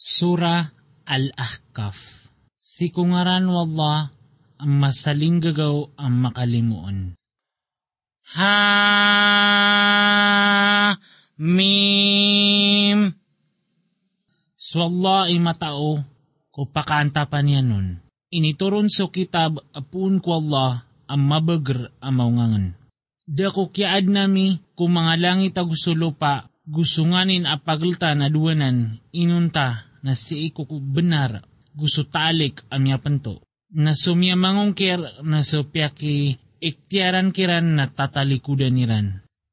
Sura Al-Ahqaf Si kungaran wallah ang masaling gagaw ang makalimuon. Ha Mim So Allah ay matao ko pakanta pa niya nun. Inituron so kitab apun ko Allah ang mabagr ang maungangan. Da ko kiad nami kung mga langit agusulo pa gusunganin apaglta na duwanan inunta na si iko benar gusto talik amya panto. Na sumya mangungkir na supya ki iktiaran kiran na tatalikudan niran.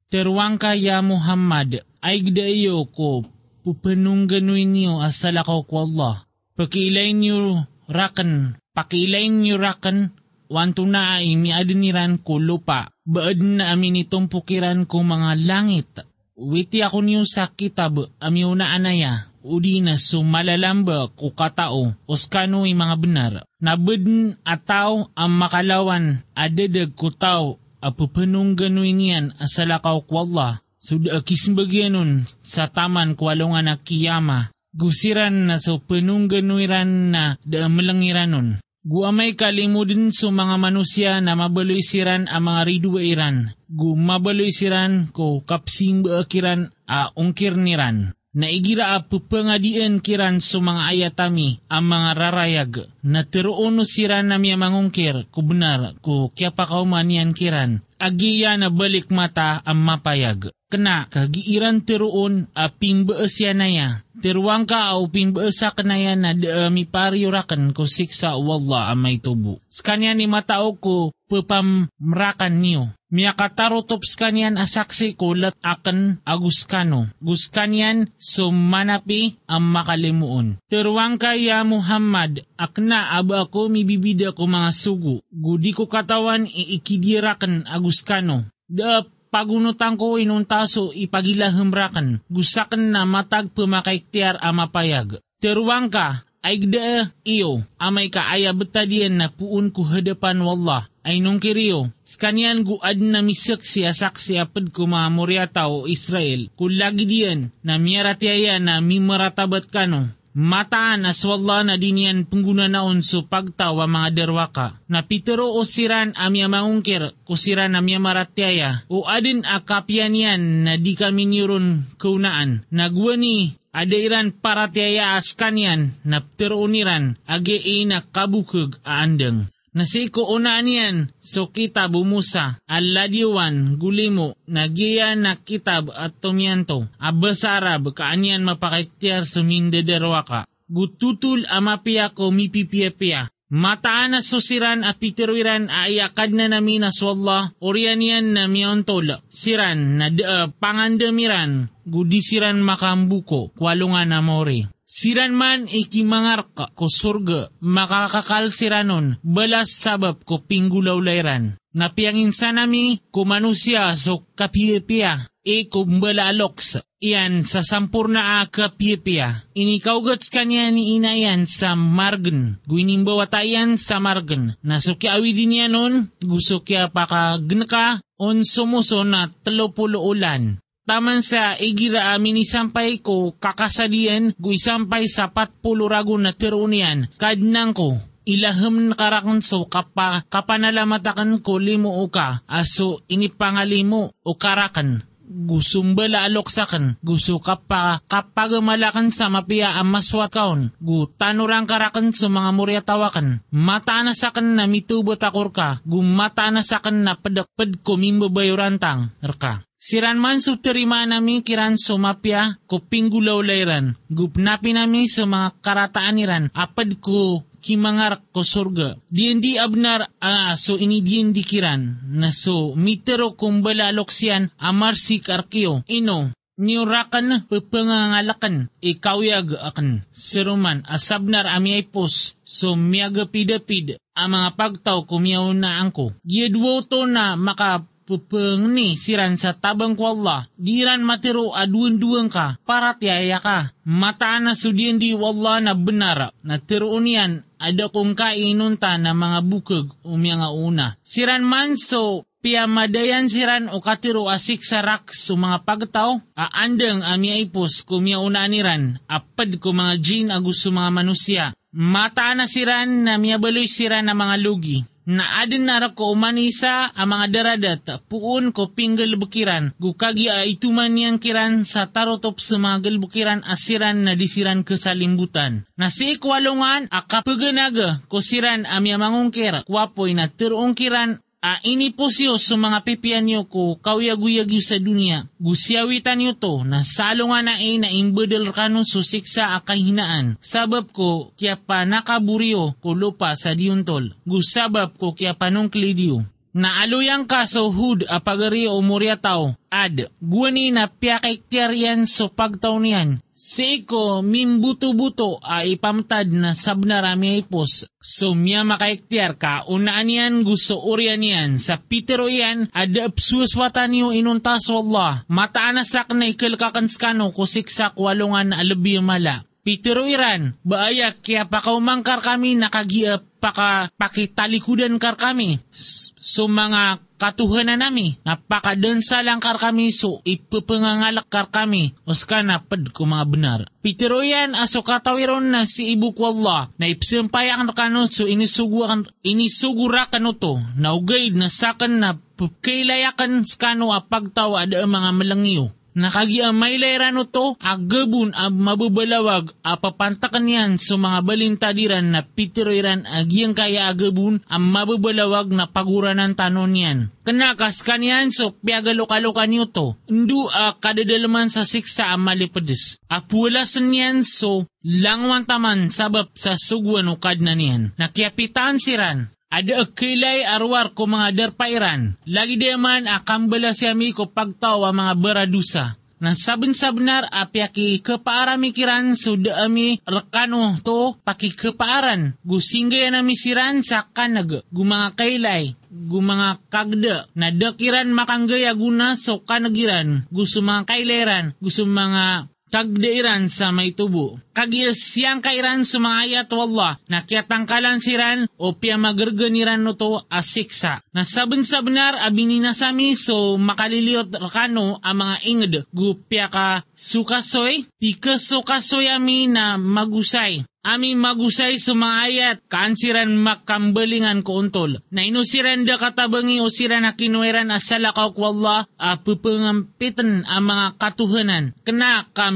Terwang kaya Muhammad ay gdayo ko pupanungganuin niyo asalakaw ko Allah. Pakilay niyo rakan, pakilay niyo rakan, wanto na ay miadiniran ko lupa. Baad na amin itong pukiran ko mga langit. Witi ako niyo sa kitab, amyo na anaya, udi na sumalalamba ko katao, oskano mga benar. Nabudin ataw ang makalawan, adadag ko tao, apupanong ganuin yan asalakaw ko Allah. Suda kismbagyanon sa taman kwalungan na kiyama, gusiran na so penung ganuiran na daamalangiranon. Guamay kalimudin sa mga manusia na mabaloy siran ang mga ridwairan. Gu mabaloy siran ko kapsim akiran a ungkir niran. Naigira a pupangadian kiran mga ayatami ang mga rarayag. Na tiruono siran na miya mangungkir ko benar ko kya pa kaumanian kiran. Agiya na balik mata ang mapayag. Kena kagiiran tiruon a pingbaasya na ya. Tiruang ka au pingbaasa ka na da mi pariyurakan ko siksa wallah amay tubo. Skanya ni matao ko pupamrakan niyo. Miya katarotops kanyan asaksi ko lat akan aguskano. Guskanyan sumanapi ang makalimuon. Tiruang kaya Muhammad akna aba ako mibibida ko mga sugo. Gudi ko katawan iikidirakan aguskano. Da pagunutan ko inuntaso ipagilahemrakan. Gusakan na matag pumakaiktiar amapayag. Teruang ka, ay gda iyo, amay ka aya betadian na puun ku hadapan wallah, ay nung kiriyo, skanyan guad na misak siya saksi apad ko mga Israel, kung lagi diyan na miyaratiaya na mimaratabat kano, mataan as wala na din yan pengguna naon so pagtawa mga derwaka. Na pitero o siran amya maungkir ko siran amya maratyaya o adin akapyan yan na di kami niyuron kaunaan. Nagwani adairan paratyaya askan yan na pitero niran agi ina kabukag aandeng. Nasiko unaan so kitab bumusa, aladiwan, gulimo, nagiya na kitab at tumyanto, abasarab, kaanyan mapakaiktiar sumindederwa ka. Gututul amapiya ko mipipiyapia. Mataan na susiran at pitirwiran aayakad na namin na swalla, orian yan na miontol, siran na da, pangandamiran, gudisiran makambuko, kwalungan na mori. Siran man ikimangarka ko surga, makakakal siranon, balas sabab ko pinggulaw layran. Napiangin sa nami, kumanusya so kapiya e kumbalaloks, iyan sa sampurna a kapiya Inikawgats kanya ni inayan sa margen, guinimbawatayan sa margen. Nasuki awidin niya nun, gusto kya pakagnaka, on sumuso na talopulo ulan. Taman sa igira amin isampay ko kakasadian gu isampay sa patpulo rago na tirunian kadnang ko ilaham na karakon so kapa kapanalamatakan ko limo o ka aso inipangalimo o karakan. Gusumbala aloksakan, gusto kapa kapagamalakan sa mapia ang maswakaon, gu tanurang karakan sa mga muryatawakan, mata na sakan na mitubot akor ka, gu mata na sakan na padakpad ko mimbabayurantang, erka. Siran man su terima nami kiran sumapya ko pinggulaw layran. Gupnapi nami sa mga karataan niran. Apad ko kimangar ko surga. Diendi abnar ah, so ini diendi kiran. Na so mitero kumbala loksian amar si karkiyo. Ino, niurakan pepengangalakan ikawiyag akan seruman asabnar ami ay pos so miyaga pidapid ang mga pagtaw kumiyaw na angko. Giedwoto na maka pupeng ni siran sa tabang ko Allah, diran matiro aduan-duan ka, para tiyaya ka. Mataan na sudian di wallah na benar, na tiroon yan, ada kong kainunta na mga bukag umya nga una. Siran man so, piyamadayan siran o katiro asik sarak su mga pagtaw, aandeng amia ipos kumya unaniran, apad ko mga jin agus mga manusia. Mata na siran na miyabaloy siran na mga lugi na adin nara ko umanisa ang mga daradat, puun ko pinggal bukiran, gukagi a ituman niyang kiran sa tarotop sa mga galbukiran asiran na disiran kesalimbutan. Na si ikwalungan, akapaganaga ko siran amya mangungkir, na turungkiran A ini po siyo sa mga pipian niyo ko kawyaguyag sa dunia. Gusyawitan niyo to na salo nga na e na imbedel kano susiksa akahinaan. Sabab ko kya pa nakaburiyo ko lupa sa diuntol. Gusabab ko kya panong klidiyo. Na aluyang kaso hud apagari o murya tao. Ad, guwani na piyakik yan so pagtaw niyan. Seiko mimbuto-buto a ipamtad na sabnarami ipos. So miya makaiktiar ka, unaan yan gusto urian yan. Sa pitero yan, ada apsuswatan niyo inuntas wallah. Mataanak na ikalkakanskano kusik sa kwalungan alabi mala. Pitero iran, baaya kaya pakaumangkar kami nakagiap paka pakitalikudan kar kami. So mga katuhanan nami, napakadensa lang kar kami so ipupangangalak kar kami. Uska na pad ko mga benar. Pitero yan aso katawiron na si ibu ko Allah na ipsimpayak na kano so inisugurakan, inisugurakan to na ugay na sakan na pagkailayakan skano a pagtawa ada mga malangyo Nakagiamay layran to, agabun ang mabubalawag, apapantakan yan sa so mga balintadiran na pitiroiran agiyang kaya agabun ang mabubalawag na paguranan tanon yan. Kanakas kanyan so piagalokalukan nyo to, ndu a kadadalaman sa siksa ang malipades. Apulasan yan so langwan taman sabab sa sugwan ukad na niyan. Nakiapitan siran, ada akilay arwar ko mga derpairan. Lagi di man akambala siya mi ko pagtawa mga beradusa. Na sabun sabnar apiaki kepaaramikiran suda ami rekano to paki kepaaran. Gusingga na misiran sa kanag gumanga kailay gumanga kagda na dakiran makanggaya guna so kanagiran gusto mga kaileran mga tagdairan sa may tubo. Kagiyas siyang kairan sa mga ayat wallah na kiatangkalan siran o piya magarganiran no to asiksa. Na sabon sa benar abinina sami so makaliliot rakano ang mga inged gupya ka sukasoy, pika sukasoy ami na magusay Ami magusay sumaayat, kaansiran makambalingan ko untol. Na inusiran da katabangi o sira na kinueran asalakaw ko Allah, a pupangampitan ang mga katuhanan. Kena ka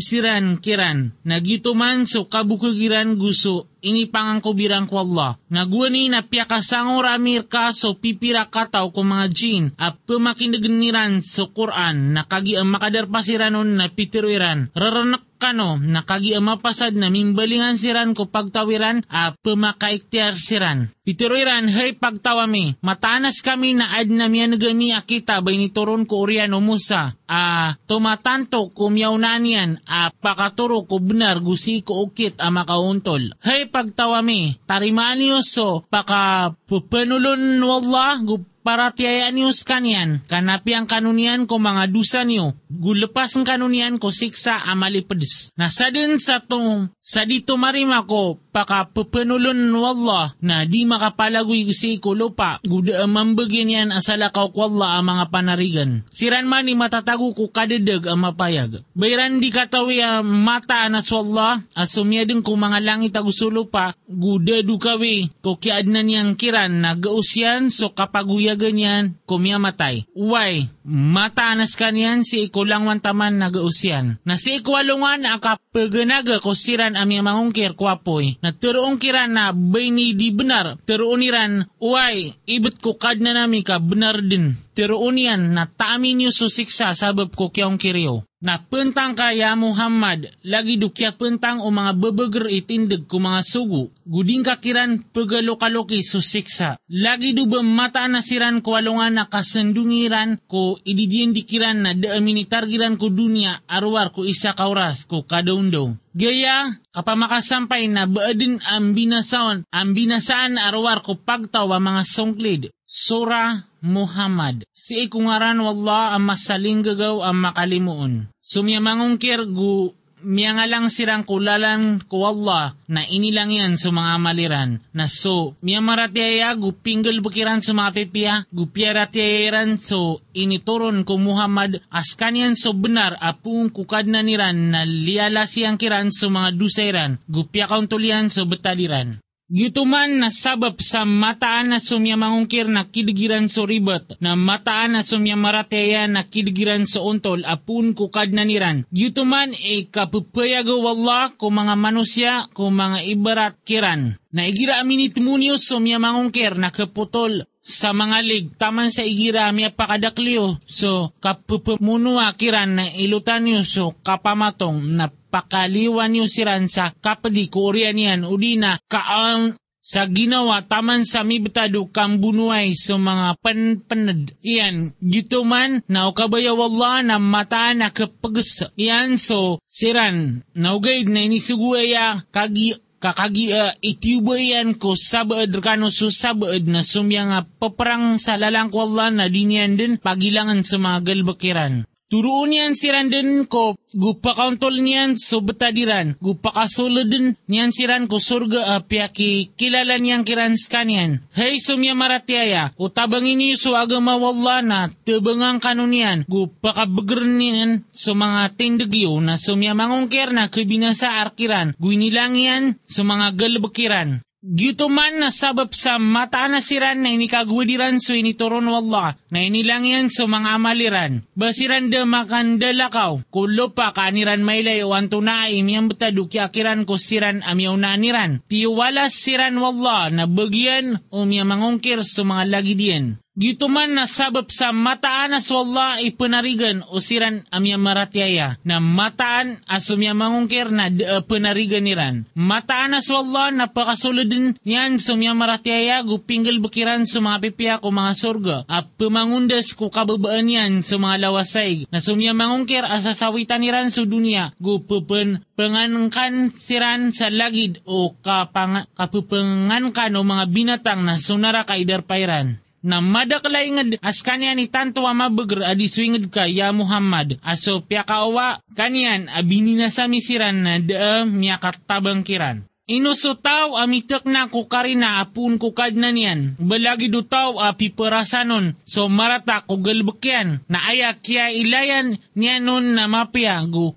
siran kiran. Nagito man so kabukagiran gusto ini pangangkubirang ko Allah. Naguani na piyakasangor amir ka so pipira kataw ko mga jin at pumakinagniran so Quran na kagi ang makadarpasiranon na pitiruiran. Raranak kano nakagi ang mapasad na mimbalingan siran ko pagtawiran a pumakaiktiar siran. Pitiruiran, hey pagtawami, matanas kami na ad na miya nagami akita bay ni Toron ko Oriano Musa. A tumatanto kumyaw na niyan a pakaturo ko benar gusi ko ukit a makauntol. Hey pagtawami, tarimaan niyo so paka pupanulon wallah para tiyaya niyo kanyan, kanapi ang kanunian ko mga dusa niyo, gulapas ang kanunian ko siksa amalipads. Nasa din sa tong, sa dito marima ko, paka pupanulon wallah, na di makapalagoy si ko lupa, guda mambagyan yan asalakaw ko Allah ang mga panarigan. Siran man ni matatago ko kadadag ang mapayag. Bayran di katawi mata na swallah, asumyadeng ko mga langit agusulo pa, guda dukawi, ko kiad na niyang kiran, nagausyan, so kapaguya kuya ganyan, kumiyamatay. Uway, mataanas kanyan si ikulang wantaman nagausyan. Na si ikwalungan akapaganaga ko siran ami mangungkir kwapoy. Na turuong kiran na bayni di benar, turuuniran, uway, ibet ko kad na nami ka benar din. Turuunian na taamin niyo susiksa sabab ko kiyong kiriyo na pentang kaya Muhammad lagi dukya pentang o mga bebeger itindig ko mga sugu. Guding kakiran pagalokaluki susiksa. Lagi du mata nasiran ko alungan na kasendungiran ko ididian dikiran na da minitargiran ko dunia arwar ko isa kauras ko kadaundong Gaya, kapamakasampay na baadin ang binasaon, ang binasaan arwar ko pagtawa mga songklid. Sura Muhammad. Si ikungaran wallah ang masaling gagaw ang makalimuon. Sumya mangungkir gu miya nga lang sirang kulalan ko Allah na inilang yan sa mga maliran. Na so, miya maratiaya gupinggol bukiran sa mga pipiya, gupya ratiayaran so inituron ko Muhammad as kanyan so benar apung kukad na niran na liala siyang kiran sa mga dusairan, gupya kauntulian so betaliran. Gituman na sabab sa mataan na sumya mangungkir na kidigiran so ribot, na mataan na sumya marateya na kidigiran so untol apun kukad na niran. Gituman e kapupayago wallah ko mga manusya ko mga ibarat kiran. Na igira amin itimunyo sumya mangungkir na kaputol sa mga lig taman sa igira mi pakadaklyo so kapupumunua kiran na ilutan so kapamatong na pakaliwan niyo siran sa kapadi ko niyan udina kaang sa ginawa taman sa mibtado kang bunuay sa mga panpanad. Iyan, gito man, na kabayaw Allah na mata na kapagas. Iyan so, siran, naugay na inisiguaya kagi kakagi uh, itiubayan ko sabaad kano so sabaad na sumya nga paparang sa lalang ko Allah na dinyan din pagilangan sa mga galbakiran. Turuun niyan si Randen ko, gupa kauntol niyan so betadiran, gupa kasulodin niyan si Ran ko surga apya ki kilala niyan kiran skanian. Hey sumya maratiaya, utabang ini so agama wala na tebengang kanunian, gupa kabegernian so mga tindagyo na sumya mangungkir na kebinasa arkiran, guinilang yan so mga galbekiran. Gito man na sabab sa mata na siran na inikagwadiran so inituron wallah na inilang yan so mga amaliran. Basiran da makandalakaw kulo pa kaniran maylay o anto na imiyang betaduk akiran ko siran amyaw na aniran. Piwalas siran wallah na bagyan o miya mangungkir so mga lagi diyan. Gito man na sabab sa mataan as wala ipanarigan o siran amya maratyaya na mataan as umya mangungkir na uh, niran. Mataan as wala na pakasulodin yan sumya maratyaya gupinggal bukiran sa mga pipiya ko mga surga at pumangundas ko kababaan yan sa mga lawasay na sumya mangungkir asasawitan niran sa dunia gupupan pangankan siran sa lagid o kapang, kapupangankan o mga binatang na sunara kaidarpairan na madaklay ngad as kanyan ni tanto wa mabagar adi swingad ka ya Muhammad aso pya kawa kanyan abini na sa misiran na da miya katabang kiran. Inusutaw amitek na kukarina apun kukad na niyan. Balagi dutaw api perasanon. So marata kugalbekyan. Na aya kya ilayan niyanon na mapya gu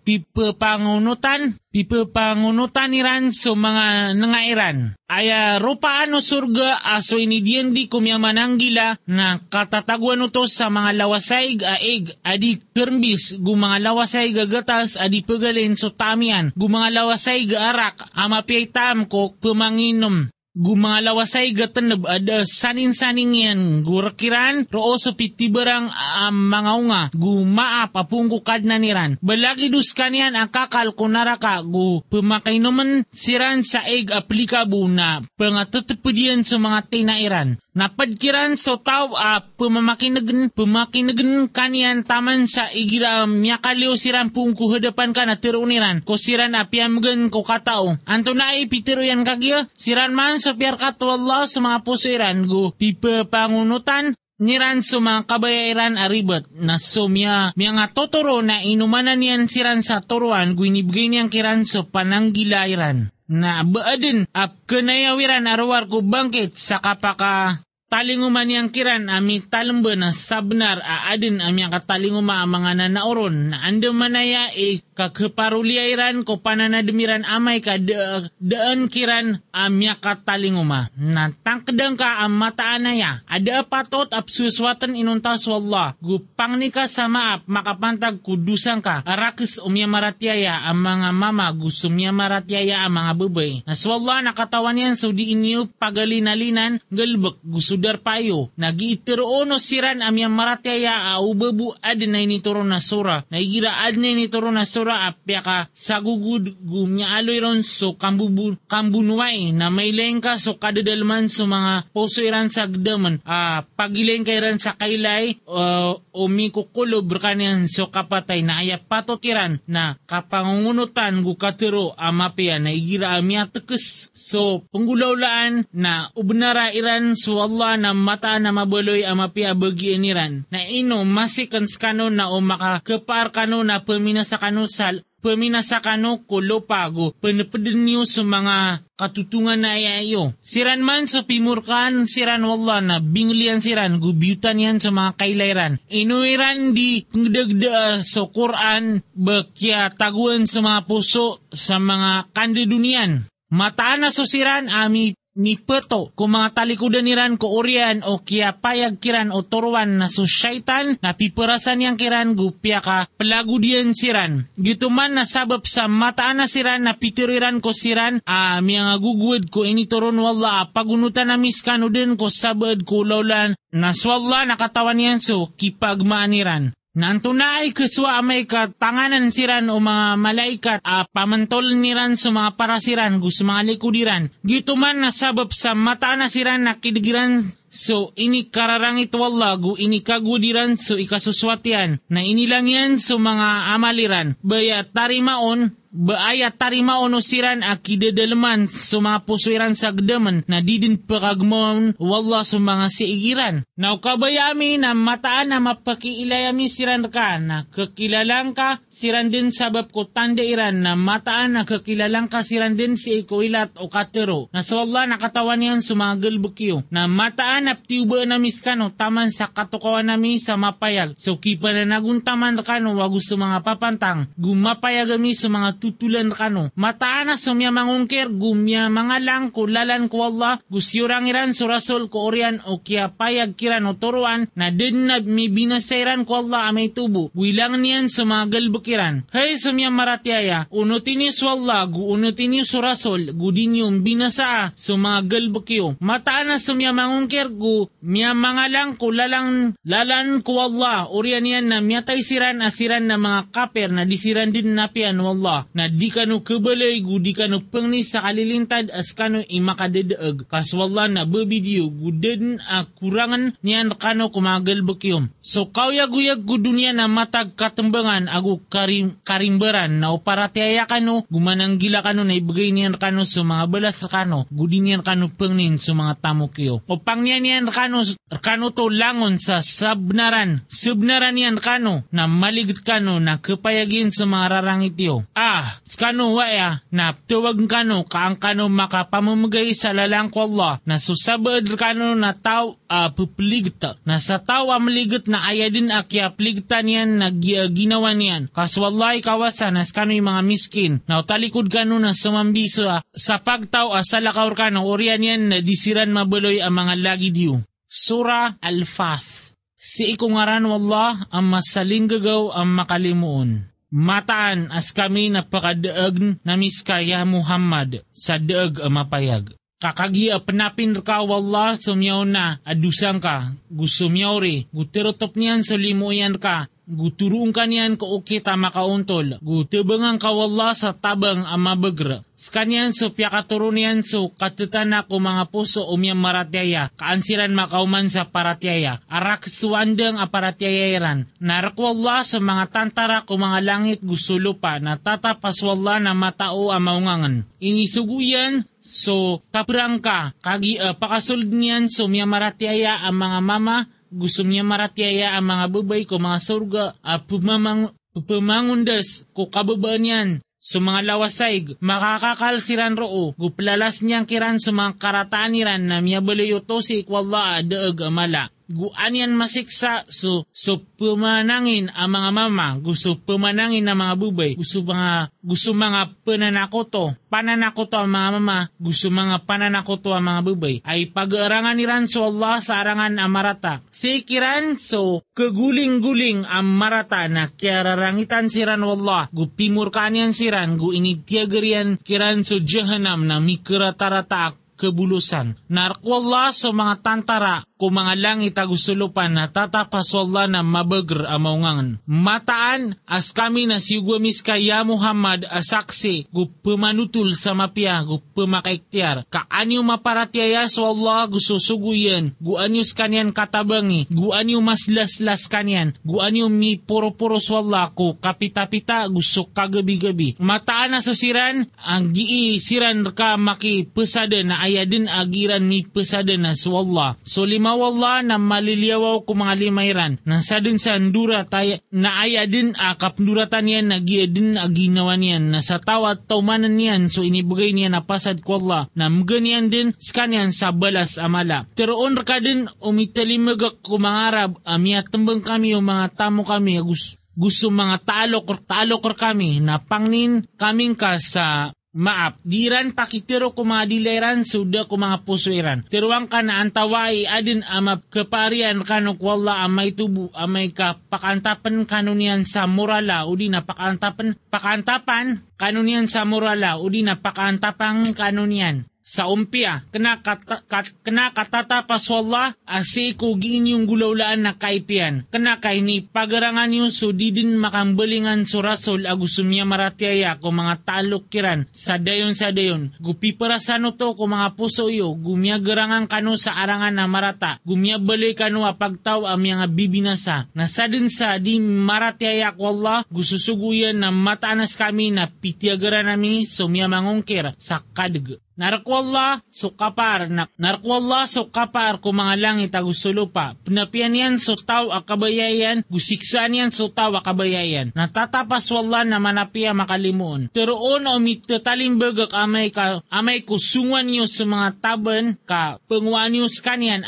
pipapangunutan pipapangunutan iran so mga nangairan. Aya rupaan o surga aso inidiyan di kumyamananggila na katataguan to sa mga lawasay aig adi kermbis gu mga lawasay gagatas adi pagalin so tamian gu mga lawasay gaarak ama tam ko pumanginom gumalawasay gatanab ada sanin-saning yan. Gurakiran roo sa pitibarang um, mga unga gumaap apungkukad na niran. Balagi dus kanyan ang kakal kunaraka gu pumakainuman siran sa eg aplikabo na pangatatapadian sa mga tinairan Napadkiran so tao a uh, pumamakinagan, pumakinagan kanian taman sa igira miyakaliw siran pung kuhadapan ka na tiruniran ko siran a piamgan ko katao. Anto na ay pitiro yan kagya, siran man sa piar katwallah sa mga pusiran go. Pipa pangunutan niran sa mga kabayaran aribot. Na sumya miya nga totoro na inumanan niyan siran sa turuan guinibigay niyang kiran sa pananggilairan na baadin ap kenayawiran arwar ko bangkit sa kapaka talinguman yang kiran ami talembe na sabnar a adin ami ang katalinguma mga nanauron na ando manaya e kakeparuliairan ko pananademiran amay ka de, daan kiran amya katalinguma. Na tangkedang ka ang mataan na ya. Ada patot ap suswatan inuntas wallah. Gupang ni ka sa maap makapantag kudusang ka. Arakis umya maratyaya ang mga mama gusumya maratyaya ang mga bubay. Naswallah nakatawan yan so di inyo pagalinalinan galbak gusudar payo. Nagiitiroon siran amya maratyaya a ubabu adin na inituro na sura. Naigira adin na inituro na sura sura apya ka sa gugud gumnya aloy ron so kambubu, kambunuay na may ka so kadadalman so mga puso iran sa gdaman. Uh, pagileng kay ran sa kailay uh, o mikukulob kanyan so kapatay na aya patotiran na kapangungunutan gu katiro amapya na igira amya tekes. So penggulaulaan na ubnara iran so Allah na mata na mabaloy amapya bagi iniran na ino masikan skano na o makakepar kano na peminasa kano sal paminasakano ko lopago panapeden niyo sa mga katutungan na ayayo. Siran man sa pimurkan, siran wala na binglian siran, gubyutan yan sa mga kailairan. Inuiran di pangdagda sa Quran, bakya taguan sa mga puso sa mga kandidunian. Mataan na susiran ami ni Peto kung mga talikudan niran ko orian o kia payag kiran o turuan na su syaitan na piperasan yang kiran gupya ka pelagudian siran. Gitu man na sabab sa mataan na siran na pitiriran ko siran a uh, mga gugwid ko ini turun wala pagunutan na miskano din ko sabad ko laulan na swalla nakatawan yan so kipagmaaniran. Nanto na ay kuswa amay katanganan siran o mga malaikat a pamantol niran sa mga parasiran gusto mga likudiran. Gito man nasabab sa mata na siran na kidigiran So, ini kararangit wala gu ini kagudiran so ikasuswatian na inilang yan so mga amaliran. Baya tarimaon Baaya tarima ono siran a kidedeleman sa mga puswiran sa gdaman na didin pagagmon wala sa mga siigiran. Now kabayami na mataan na mapakiilayami siran ka na kakilalang ka siran din sabab ko tanda iran na mataan na kakilalang ka siran din si ikuilat o katero. Na sa wala nakatawan yan sa mga galbukyo. Na mataan na tiuba na miskano taman sa katukawan nami sa mapayag. So kipa na naguntaman kano wagus sa mga papantang. Gumapayag kami sa tutulan kano. Mataana sumya mangungkir gumya mga lang kulalan ko Allah gusyurang iran surasol ko orian o kya payag kiran o turuan na din na mi binasairan ko Allah amay tubo. Wilang niyan sa mga galbukiran. Hay sumya maratyaya unutin niyo su Allah gu unutin niyo surasol gu din yung binasa sa mga galbukyo. Mataana sumya mangungkir gu miya mga lang kulalang lalan ko Allah orian yan na miyatay siran asiran na mga kaper na disiran din napian wallah na di kano kabalay gu di kano pengni sa kalilintad as kano imakadadaag kaswala na babidyo gudin a kurangan niyan kano kumagal bakyom. So kawyag-uyag gu dunya na matag katembangan agu karim, karimbaran na uparataya kano gumanang gila kano na ibigay niyan kano sa mga balas kano gudin niyan kano pengnin sa mga tamukyo. O pang niyan kano, kano to langon sa sabnaran. Sabnaran niyan kano na maligit kano na kapayagin sa mga rarangit yo. Ah, skano waya na tuwag kano kaang kano makapamamagay sa lalang ko Allah na susabad kano na tao uh, pupligta. Na sa tao amaligot na ayadin akya pligtan yan na ginawa niyan. Kaswallay kawasan nas kano yung mga miskin na talikod kano na sumambiso uh, sa pagtaw sa lakaw kano orian yan na disiran mabuloy ang mga lagi diyo. Sura Al-Fath. Si ikungaran wallah ang masaling gagaw ang makalimuon mataan as kami napakadaag na miskaya Muhammad sa daag mapayag. Kakagi penapin ka wallah sumyaw na. Adusang ka, gusumyaw ri, gutirotop niyan sa limuyan ka, guturung kanyan ko ukita makauntol, gutubangang kawalla sa tabang amabagra. Skanyan so piakaturunian so katutana ko mga puso umyang maratyaya, kaansiran makauman sa paratyaya, arak suwandang aparatyayairan. Narakwalla sa mga tantara ko mga langit gusulupa na tatapaswalla na matao amaungangan. Inisuguyan so kaprang ka, kagi uh, pakasulod niyan so miyamaratyaya ang mga mama, gusto niya maratyaya ang mga babay ko mga surga at pumamang, pumamangundas ko kababaan yan sa mga lawasay, makakakalsiran roo, guplalas niyang kiran sa mga karataan niran na miyabalayo to si ikwalla daag amala guan yan masiksa. So so pumanangin ang mga mama. Gusto pumanangin ang mga bubay. Gusto mga gusto mga pananakoto. Pananakoto ang mga mama. Gusto mga pananakoto ang mga bubay. Ay pag-arangan ni Ranso Allah sa arangan ang marata. Si kiran so kaguling-guling ang marata na kiararangitan si Ran Allah. Gupimur kanyan si Ran. Gu inigtiagarian kiran so jahanam na mikiratarata kebulusan. Narkwalla sa mga tantara ko mga langit agusulupan na tatapaswalla na mabagr amaungangan. Mataan as kami na sigwamis kaya Muhammad asaksi gu pemanutul sa mapya gu pemakaiktiar. Kaanyo maparatyaya sa Allah gusto suguyan gu anyos kanyan katabangi gu anyo maslas-las kanyan gu anyo mi puro-puro sa Allah ko kapita-pita gusto kagabi-gabi. Mataan na susiran ang gii siran ka maki pesada na ayadin agiran mi pesada na sa Allah. So lima mawala na maliliyawaw ko mga limayran. Na sa din sa andura tayo na aya din akap duratan yan na giya din aginawa niyan na sa tawat taumanan niyan so inibigay niya na pasad ko Allah na mga din skanyan sa balas amala. Teroon ka din umitalimag ko mga Arab amya tembang kami o mga tamo kami gusto gusto mga talok or talok or kami na pangnin kaming ka sa maap. Diran pakitiro ko mga dileran, suda pusuiran. Tiruang ka na antawai adin amap keparian kanok wala amay tubu amay ka pakantapan kanunian sa murala udi na pakantapan pakantapan kanunian sa murala udi na pakantapang kanunian sa umpia, kena, kata, kat, kena katata paswalla asi ko giinyong gulaulaan na kaipian. Kena kay ni pagarangan niyo so didin makambalingan surasol agusumya maratiaya ko mga talok kiran sa dayon sa dayon. Gupi para sano to ko mga puso yo gumya garangan kano sa arangan na marata. Gumya bali kano apagtaw ang mga bibinasa. Nasa din sa di maratiaya ko Allah gususuguyan na mataanas kami na pitiagaran nami sumya mangungkir sa kadag. Narkwalla so kapar, narkwalla so kapar ko mga langit agusulupa. Pinapian yan so tao akabayayan, gusiksaan yan so tao akabayayan. Natatapas wala na manapia makalimuon. Teroon o mitatalimbergak amay ka, amay kusungan niyo sa mga taban ka penguan niyo kanyan,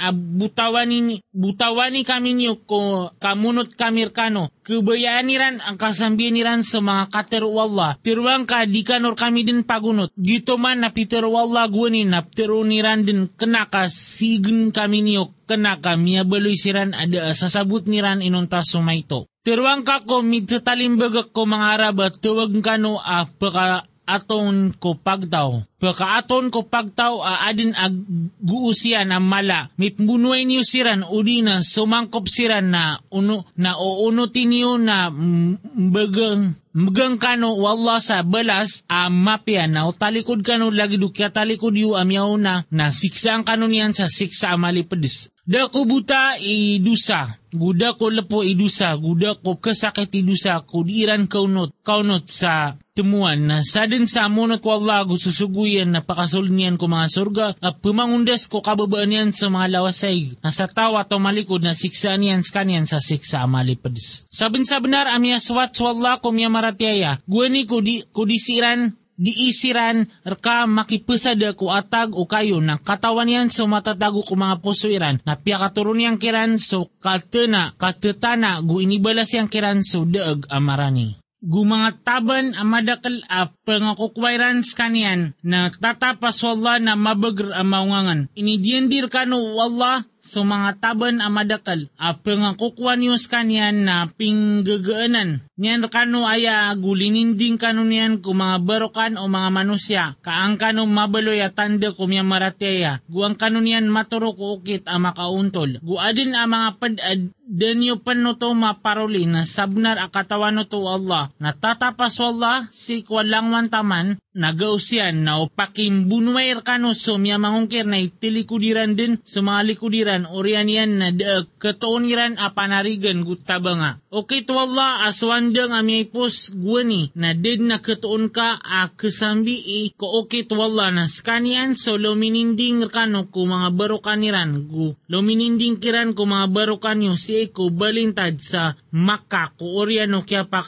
butawani kami niyo ko kamunot kamirkano. Kubayaan niran ang kasambihan niran sa mga kateru Allah. Tiruang ka di kanor kami din pagunot. Gito man na pitero wallah gwani naptero ni randin kena ka sigun kami niyo kena ka miya baloy siran ada sasabut ni ran inunta sumaito. Tiruang ka ko mitatalimbaga ko mga Arab at tuwag ka no ah, aton ko pagtaw. Pagkaaton ko pagtaw aadin ag guusian ang mala. Mitbunuay niyo siran udi na sumangkop siran na uno na uunutin niyo na bagang Magang kano wala sa balas a mapya na talikod kano lagi dukya talikod yu amyaw na na siksa ang kano niyan sa siksa amali pedis. Da ko buta idusa, guda ko lepo idusa, guda ko kesakit idusa, kudiran kaunot, kaunot sa temuan na sa din sa munot ko Allah gususuguyan na pakasul niyan ko mga surga at pumangundas ko kababaan niyan sa mga lawasay na sa tawa to malikod na siksa niyan sa kanyan sa siksa amali pedis. Sabin sa benar amya swat swalla ko miya maratiaya, guwani ko di, ko disiran diisiran rka makipesada ko atag o kayo ng katawan yan so matatago ko mga pusuiran na piya yang kiran so katena katetana gu inibalas yang kiran so deeg amarani. Gu mga taban amadakal a pangakukwairan skanian na tatapas wala na mabagr amaungangan. Inidiendir kano wala So mga taban amadakal, apeng nga kukuha niyo kanyan na pinggagaanan. Niyan kano aya gulininding kano niyan kung mga barokan o mga manusya, kaang kano mabaloy at tanda kumya marateya, guang kano niyan maturo ko ukit ang makauntol. Guadin ang mga padad, denyo panuto maparuli na sabnar akatawan to Allah, na tatapas Allah si kwalang wantaman, nagausyan na upakim bunumair kano so miya mangungkir na itilikudiran din sa mga likudiran orian yan na da katooniran a panarigan gutaba nga. Okay to Allah aswandang amiyay pos gwani na din na katoon ka a kasambi i ko okay to Allah na skanian so lumininding kano ko mga barokaniran gu lumininding kiran ko mga barokanyo si ko balintad sa Makkah ko oriano kya pa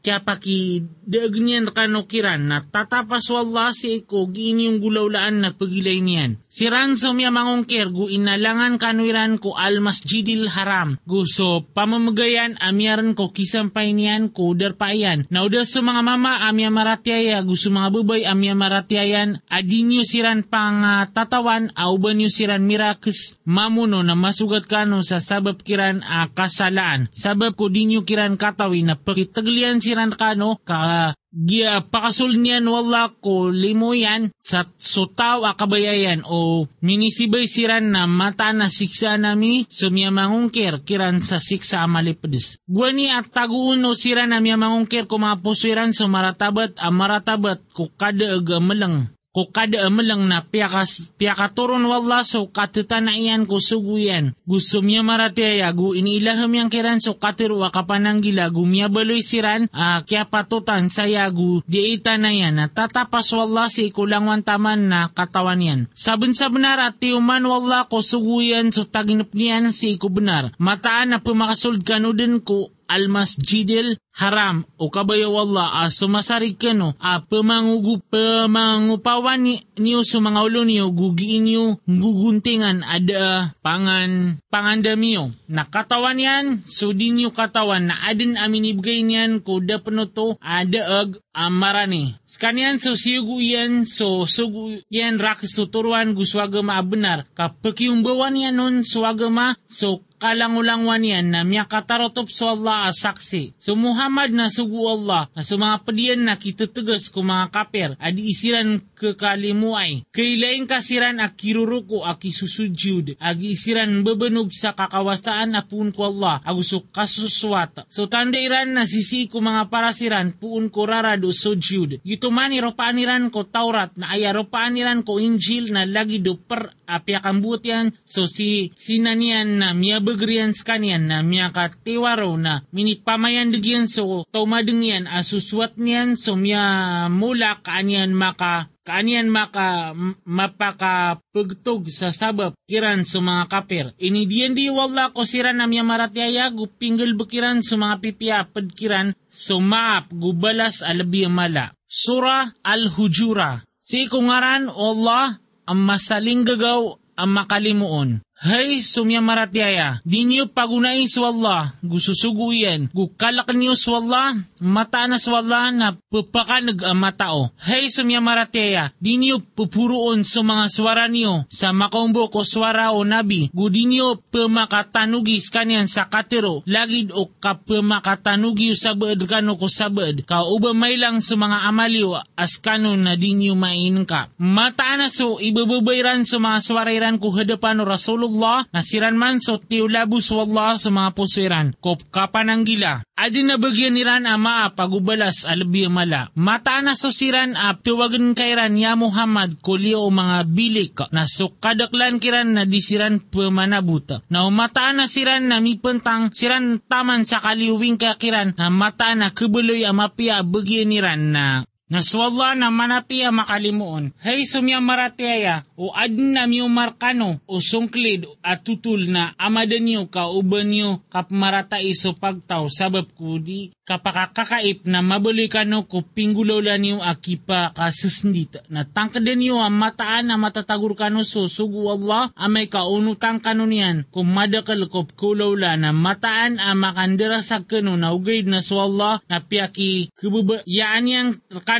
ka kaya paki dagnyan kanukiran na tatapas wala si iko giinyong gulaulaan na pagilay niyan. Si ransom ya mangungkir gu inalangan kanuiran ko al masjidil haram. Gu so pamamagayan amyaran ko kisampay niyan ko darpayan. Nauda sa mga mama amya maratiaya gu sa mga babay amya maratiayan adinyo siran pang uh, tatawan auban nyo siran mirakes mamuno na masugat kano sa sabab kiran uh, kasalaan. Sabab ko dinyo kiran katawi na pakitaglian siran kano ka Gia pakasul niyan wala ko limo yan. Sa sutaw akabayayan o minisibay siran na mata na siksa nami sumya mangungkir kiran sa siksa amalipadis. Gwani at taguuno sira na miya mangungkir pusiran sa maratabat ang maratabat ko kada aga malang ko kada amalang na piyakas, piyakaturon wala so katutanayan ko suguyan. Gusto miya marataya gu iniilaham yang kiran so katirwa kapananggila gu miya baloy siran uh, kya patutan saya gu di itanayan na tatapas wala si ikulangwan taman na katawan yan. Sabun sa benar at tiuman wala ko suguyan so taginap niyan si iku benar. Mataan na pumakasuld kanudin ko almasjidil haram. O kabayo Allah a sumasarig kano a pamangugu pamangupawan ni, niyo sa mga ulo niyo gugiin niyo guguntingan ada pangan pangandamiyo na katawan yan so di niyo katawan. Na adin amin ibigay niyan ko da penuto ada ag amarani. Skanian so siyugu yan so sugu yan rak suturuan guswagama benar. Kapag bawan yan nun swagama so kalangulangwan yan na miya katarotop sa Allah asaksi. So Muhammad na sugu Allah na sa mga padiyan na kitutugas ko mga kaper adi isiran kekalimuay. Kailaing kasiran akiruruko akisusujud agi isiran bebenog sa kakawastaan na puun ko Allah agusok kasuswat. So tandairan na sisi ko mga parasiran puun ko rarado sujud. Gitumani ropaaniran ko Taurat na aya ropaaniran ko Injil na lagi do per apiakambutian so si sinanian na miya bagrian skanian na miya katiwaro na minipamayan digyan so taumadengyan asuswat niyan so miya mula kaanian maka kaanian maka mapaka pagtog sa sabab kiran sa mga kapir. Ini diyan di wala ko siran na miya maratyaya gupinggol bukiran sa mga pipiya padkiran so maap gubalas alabi mala. Sura Al-Hujura. Si kungaran Allah ang masaling gagaw ang makalimuon. Hay sumya maratyaya, di niyo pagunay sa Allah, gususuguyan, gukalak niyo sa Allah, mata na sa Allah na papakanag ang matao. Hay sumya maratyaya, di niyo pupuroon sa mga swara niyo, sa makombo ko swara o nabi, gu di niyo pamakatanugis kanyan sa katiro, lagid o kapamakatanugyo sa baad ko sa baad, kauba may lang sa mga amalyo as kano na di niyo main ka. Mata na so, ibababayran sa mga swarairan ko hadapan o Rasulullah Allah, nasiran man so tiulabus wallah sa mga pusiran, kop kapananggila. Adi na bagyan niran ama pagubalas alabi mala. Mata na so siran ap tuwagan kairan ya Muhammad kulio o mga bilik na so kadaklan kiran na disiran pemanabuta. Na umata na siran na mipentang siran taman sa kaliwing kakiran na mata na kebeloy amapia bagyan niran na Naswalla na manapia makalimuon. Hay sumya maratiaya o adin na miyo markano o sungklid at tutul na amadan niyo ka uban niyo kap marata iso pagtaw sabab ko di kapakakakaip na mabuloy kano ko pinggulaw niyo akipa kasusndita na tangkadan niyo ang mataan na matatagur kano so sugu Allah amay kaunutang kano niyan kung madakal ko kulaw na mataan ang makandira sa kano na ugaid na so Allah na piyaki kubaba yaan yang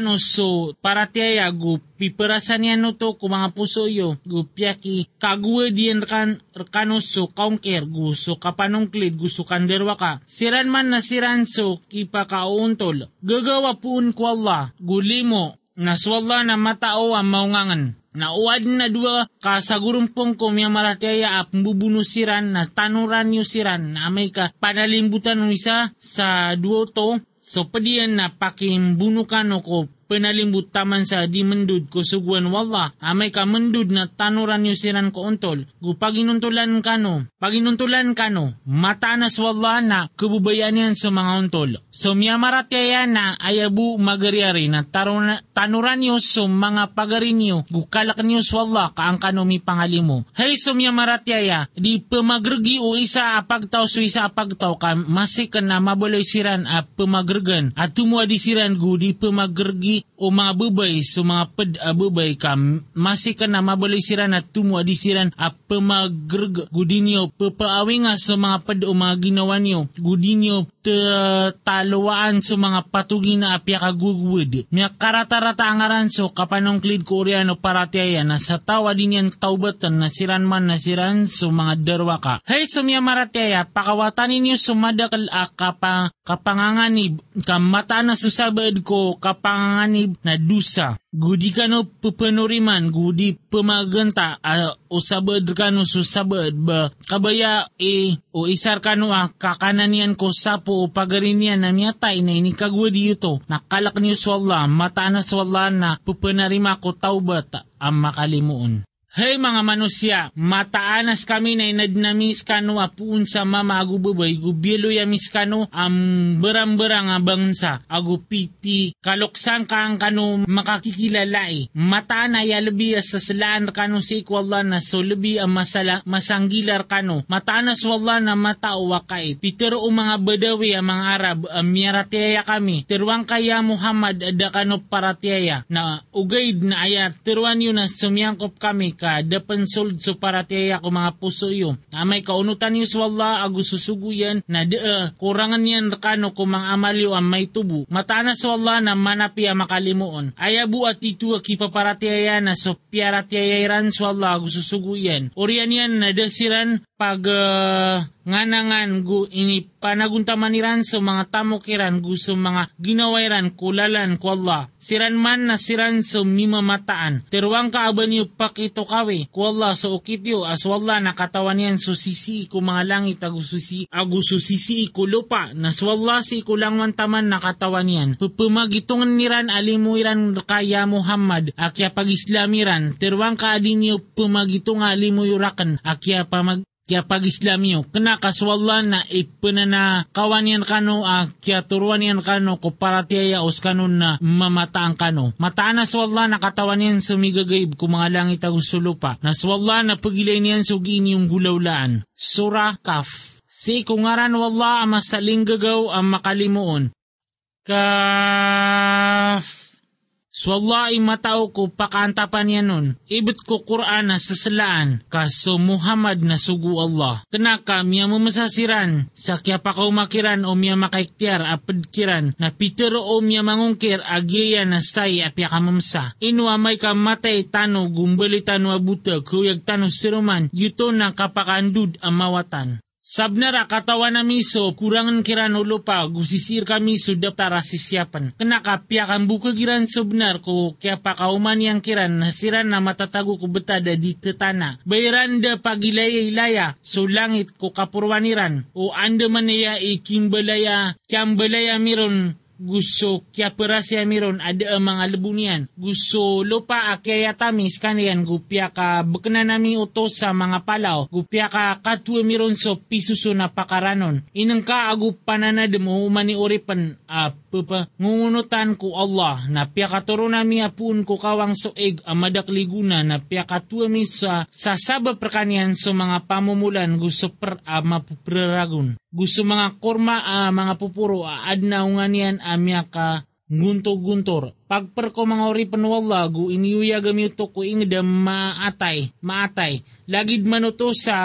kano so para tiaya gu piperasan yan no to mga puso yo gu piyaki kagwe diyan kan rekano so kaungker gu so kapanungklid gu so kanderwa ka. Siran man na siran so kipa kauntol gagawa puun ko Allah gu limo na matao ang maungangan. Na uwad na dua ka sa gurumpong ko miya marataya ap mbubuno siran na tanuran yu siran na may ka panalimbutan isa sa duo to so padiyan na pakimbunukan ko penalimbut taman sa di mendud ko suguan wala amay ka mendud na tanuran yu siran ko untol. Gu paginuntulan kano paginuntulan kano matanas wala na kebubayan yan sa mga untol. So miya marataya na ayabu magariari na taruna, tanuran yu so mga pagarin yu gu kalak niyo wala kaang kano mi pangalimo. Hey so miya marataya di pemagregi o isa apagtaw so isa apagtaw ka masikan na mabuloy siran a pemagregen at tumwa di siran gu di pemagregi o mga bubay so mga ped a bubay ka masih ka na mabalay siran at tumo adi siran a pamagrg gudinyo papaawing nga sa mga ped o mga ginawa niyo gudinyo talawaan sa mga patugin na apya kagugwid. Miya karatarata angaran so kapanong klid ko oriano paratiaya na sa tawa din yan taubatan na siran man na siran so mga darwa ka. Hey so miya maratiaya pakawatan ninyo sumadakal a kapang kapanganganib kamata na susabad ko kapanganganib na dusa. Gudi kano pupenuriman, gudi pemagenta o sabad kano susabad ba kabaya e o isar kano a kakananian ko sapo o pagarinian na miyatay na inikagwa di ito nakalak niyo sa Allah mata na sa Allah na pupenarima ko taubat ang makalimuon. Hey mga manusia, mataanas kami na inadnamis kano apuun sa mama agubabay, gubyelo yamis kano ang berang-berang bangsa, agupiti kaloksan ka ang kano makakikilalai. Mata na yalabi sa salaan kano si ikwala na so labi ang masala, masanggilar kano. Mataanas wala na mata o wakay. Pitero o mga badawi ang mga Arab, ang miyaratiyaya kami. Tirwang kaya Muhammad ada kano paratiyaya na ugaid na ayat. Tirwan yun na sumiyangkop kami ka dapan soldso para tiya ko mga puso iyo. Amay kaunutan niyo sa Allah agu susuguyan na de uh, kurangan yan kano ko mga amalyo ang may tubo. Matana sa Allah na manapi ang makalimuon. Ayabu at ito ki paparatiya na so piaratiya sa Allah agu susuguyan. Orian yan na desiran pag uh, nganangan gu ini panaguntaman iran sa mga tamukiran gu sa mga ginawairan kulalan ko Allah. Siran man na siran sa mimamataan. Terwang kaaban yu pakito kawe ko Allah sa ukit yu as wala nakatawan yan so sisi ko mga langit agu susi agu susisi ko lupa na swalla si ko lang taman nakatawan yan. Pupumagitungan niran alimuiran kaya Muhammad akya pag-islamiran terwang kaadin yu pumagitunga alimuyurakan akya pamag kaya pag islamyo, kena kaswalla na ipanana kawan yan kano, uh, kaya turuan yan kano, ko para tiyaya os kano na mamataan kano. Mataan na swalla na katawan yan sumigagaib ko mga langit ang sulupa. Na swalla na pagilay niyan sugin yung gulawlaan. Sura Kaf. Si kungaran wala ang masaling gagaw ang makalimuon. Kaf. Ay matao ko pakanta pa niya nun. Ibit ko Quran na sasalaan, kaso Muhammad na sugu Allah. Kenaka miya mamasasiran, sa kya pa makiran o miya makaiktiar apadkiran, na pitero o miya mangungkir agyeya na say apya kamamsa. Inwa may kamatay tano gumbali tano abuta kuyag tano siruman, yuto na kapakandud ang mawatan. Sabnara katawan na miso, kurangan kiran ulo pa, gusisir kami sudah tara sisyapan. Kena kapya kan buka kiran subnar ko, kaya pa kauman yang kiran, nasiran na matatago ko betada di tetana. Bayaran da pagilaya-ilaya, so langit ko kapurwaniran, o anda manaya ikimbalaya, kiambalaya miron, gusto kya perasya miron ada mga lebunian. Gusto lupa akya tamis kanian gupya ka bekena nami utos sa mga palaw. Gupya ka katwa miron so pisuso na pakaranon. Inang ka agu pananadem o mani uripan uh, papa ngungunutan ko Allah na pya katuro nami apun ko kawang soeg amadak liguna na pya katwa mi sa, sa saba perkanian so mga pamumulan gusto per uh, mapupreragun. Gusto mga kurma uh, mga pupuro uh, adna unganian amya ka ngunto-guntor. Pagper ko mga ori panwala, gu iniyuya gamito ko ingda maatay, maatay. Lagid manuto sa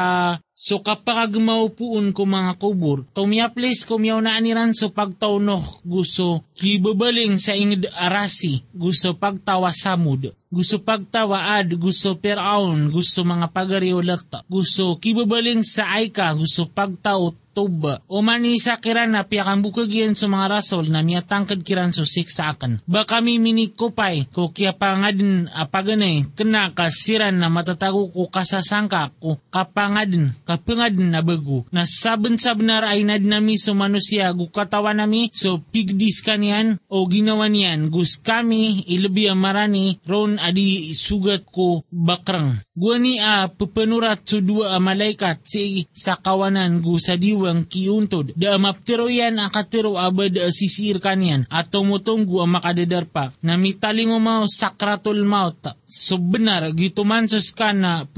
So kapag maupuon ko mga kubur, tumiyaplis ko miyaw na aniran so pagtaunoh gusto kibabaling sa ingid arasi, gusto pagtawa samud, gusto pagtawa ad, gusto peraon, gusto mga pagariyo lakta, gusto kibabaling sa aika, gusto pagtaot tuba. O mani sa kiran na piyakan bukagyan sa mga rasol na miya tangkad kiran so siksakan. Ba kami minikupay ko kya pangadin apaganay kena kasiran na matatago ko kasasangka ko kapangadin kapangadin na bago. Na saben-sabenar ay nadnami so manusia gu katawa nami so pigdis kanian o ginawa niyan gus kami ilabi marani ron adi sugat ko bakrang. Guani a pupenurat so dua a malaikat si sa kawanan gu sa diwa ang kiuntod. Da maptiro yan ang katiro abad sisir kanyan at tumutunggu ang makadadarpa na mitalingo mo sakratul maut. So benar, gito man sus ka na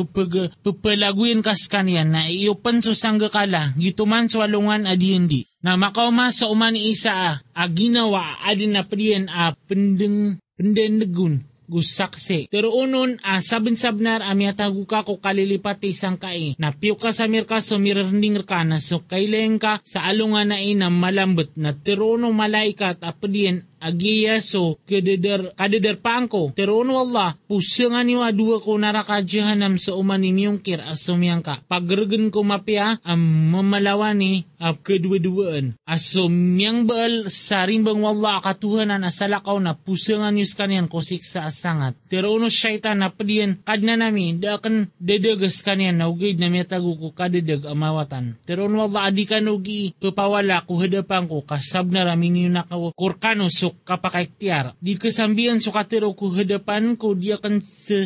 pupalaguin kas kanyan na iupan sus sangga kala, gito man sa walungan adiendi. Na makauma sa uman isa a, a ginawa adin na priyan a pendeng pendendegun gusakse. Pero unon, uh, sabin-sabnar ami atagu ka ko kalilipati isang kai. Napiyo ka sa mirka so mirarning ka na so kaileng ka sa alungan na ina malambot na tirono malaikat apadiyan agiya so kadadar, kadadar paangko. Teron wallah, pusangan niyo adua ko naraka jahanam sa uman ni miyungkir asumyang ka. Pagergen ko mapia ang mamalawani ap kedua-duaan. Asumyang baal sa rimbang wallah katuhanan asalakaw na pusangan niyo kanyan ko siksa asangat. Terono syaitan na padiyan kadna nami da akan dedegas kanyan na ugid na metago ko kadedeg amawatan. Teron wallah adi ka ugi papawala ko hadapan ko kasab na ramin yun nakaw kurkano so kapakaiktiar. Di kasambihan so katero hadapan ko di akan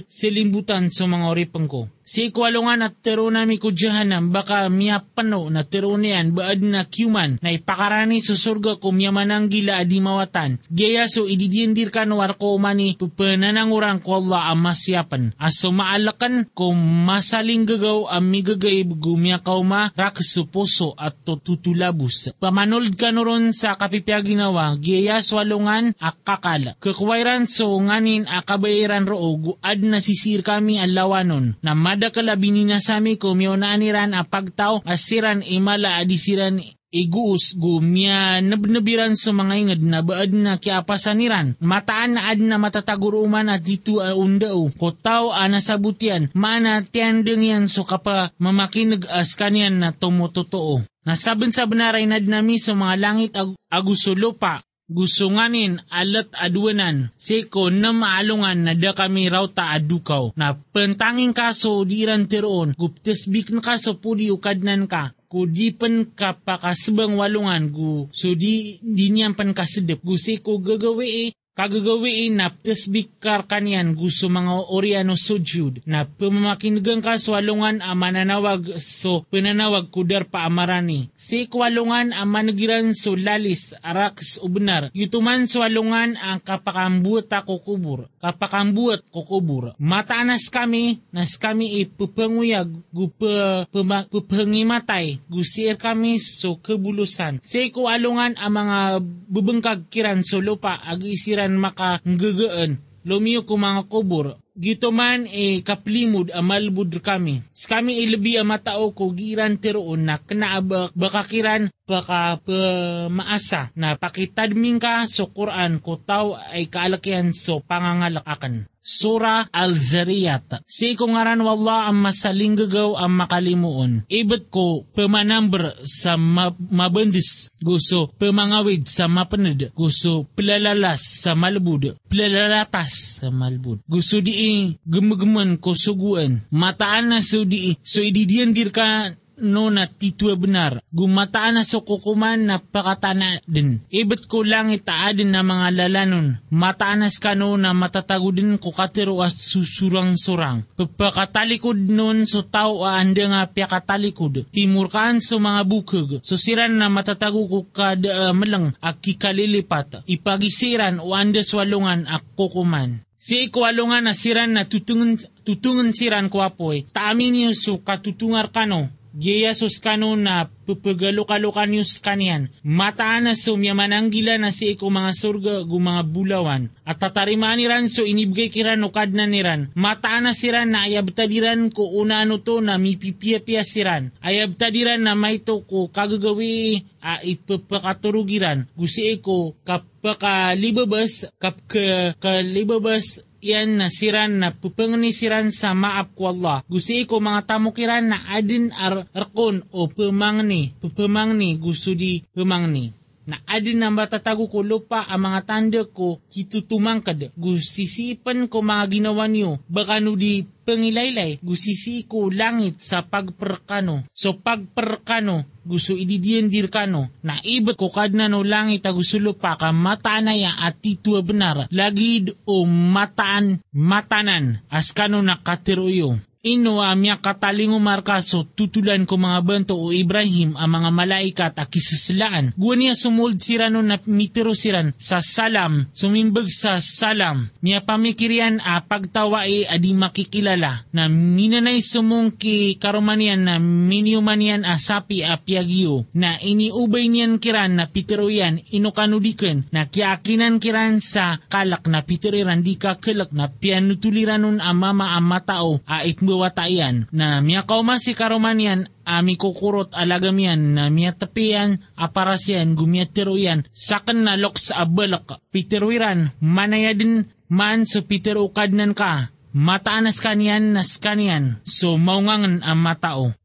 selimbutan sa mga oripang ko. Si ikwalungan at tero nami ko jahanam baka miya pano na tero niyan baad na kyuman na ipakarani sa surga ko miya manang gila adi mawatan. Gaya so ididindir ka no ko mani pupananangurang ko Allah ang masyapan. Aso maalakan ko masaling gagaw ang migagaib gumya kauma raksu puso at tutulabus. Pamanold ka no sa kapipya ginawa gaya swalungan akakal. Kakwairan so nganin akabayiran roo guad na sisir kami alawanon na mad Na aniran a pagtaw asiran imala adisiran iguus gumya nabnabiran sa mga ingad na baad na kiapasaniran. Mataan na ad na matataguruman at dito a undao. Kotaw a nasabutian, mana tiandeng yan so kapa mamakinag as kanyan na tumutotoo. Nasabin sa benaray nad nami sa mga langit ag agusulupa gusunganin alat aduanan seko na maalungan na da kami raw ta adukaw na pentanging kaso diran tiroon guptesbik na kaso pudi ukadnan ka. Kudipan ka pakasbang walungan gu. So di pan kasedep. Gu seko gagawi kagagawiin na tesbikar kanyan gusto mga oriano sujud na pamamakingang ka swalungan ang mananawag so pinanawag kudar pa amarani. Si kwalungan ang managiran so lalis araks ubnar. Yutuman swalungan ang kapakambuot ako kubur. Kapakambuot ko kubur. Mataanas kami nas kami ipupanguyag gupa pupangimatay gusir kami so kebulusan. Si kwalungan ang mga bubengkag kiran so lupa ag kiran maka nggegaan, lumiyo kubur, Gito man e kaplimud amalbud kami. S kami ilabi ang matao ko giran teroon na kanaabak bakakiran baka maasa na pakitadming ka so Quran ko tao ay kaalakihan so pangangalakakan. Sura Al-Zariyat. Si ko ngaran wala ang masaling gagaw ang makalimuon. Ibet ko pemanamber sa ma- mabendis. Gusto pemangawid sa mapanad. Gusto pelalalas sa malbud. Pelalalatas sa malbud. Gusto di gemegemen ko suguan. Mataan na so di, so ididian dir ka no na titwa benar. Gumataan na so kukuman na pakatana din. Ibet ko lang itaadin na mga lalanon. Mataanas ka no na matatago din ko katiro as susurang-surang. Pagpakatalikod nun so tao anda nga piyakatalikod. Pimurkaan so mga bukog. So na matatago ko kada uh, malang akikalilipat. Ipagisiran o anda swalungan ak kukuman. Si ikwalungan na siran na tutungan, tutungan siran ko apoy, taamin niyo so katutungar kano, Giyasus kano na pupagalo-kalokan yus kanyan. Mataan na so miyamananggila na si iko mga surga gu mga bulawan. At tatarimaan niran so inibigay kiran no kadna niran. Mataan na siran na ayabtadiran ko una ano to na mipipia-pia siran. Ayabtadiran na may to ko kagagawi a ipapakaturugiran. Gusi iko kapakalibabas kap kalibabas yan na siran na pupanganisiran sa maap ko Allah. Gusto ko mga tamukiran na adin ar arkon o pumangni, pupamangni gusto di pumangni na adin na matatago ko lupa ang mga tanda ko kitutumang kada. Gusisipan ko mga ginawa niyo, baka no di pangilaylay, gusisi ko langit sa pagperkano. So pagperkano, gusto ididiyan dirkano, na ibat ko kadna no langit a gusto lupa ka matanaya at titwa benar, lagid o mataan, matanan, as kano nakatiruyo. Ino amya katalingo markaso tutulan ko mga bento o Ibrahim ang mga malaikat a kisaslaan. Guwan niya sumuld sirano na mitiro siran sa salam, sumimbag sa salam. Miya pamikirian a pagtawa e adi makikilala na minanay sumong ki karomanian na miniumanian a sapi a piagyo na iniubay niyan kiran na pitiro yan inukanudiken na kiakinan kiran sa kalak na pitiriran di ka kelak na pianutuliranon a mama a matao a itmo buwatayan na miya kauman si karomanian ami kukurot alagamian na miya tapian aparasyan gumiyatiruyan sakan na lok sa abalak pitirwiran manaya din man so pitirukad nan ka mataanas kanian nas kanian so maungangan ang matao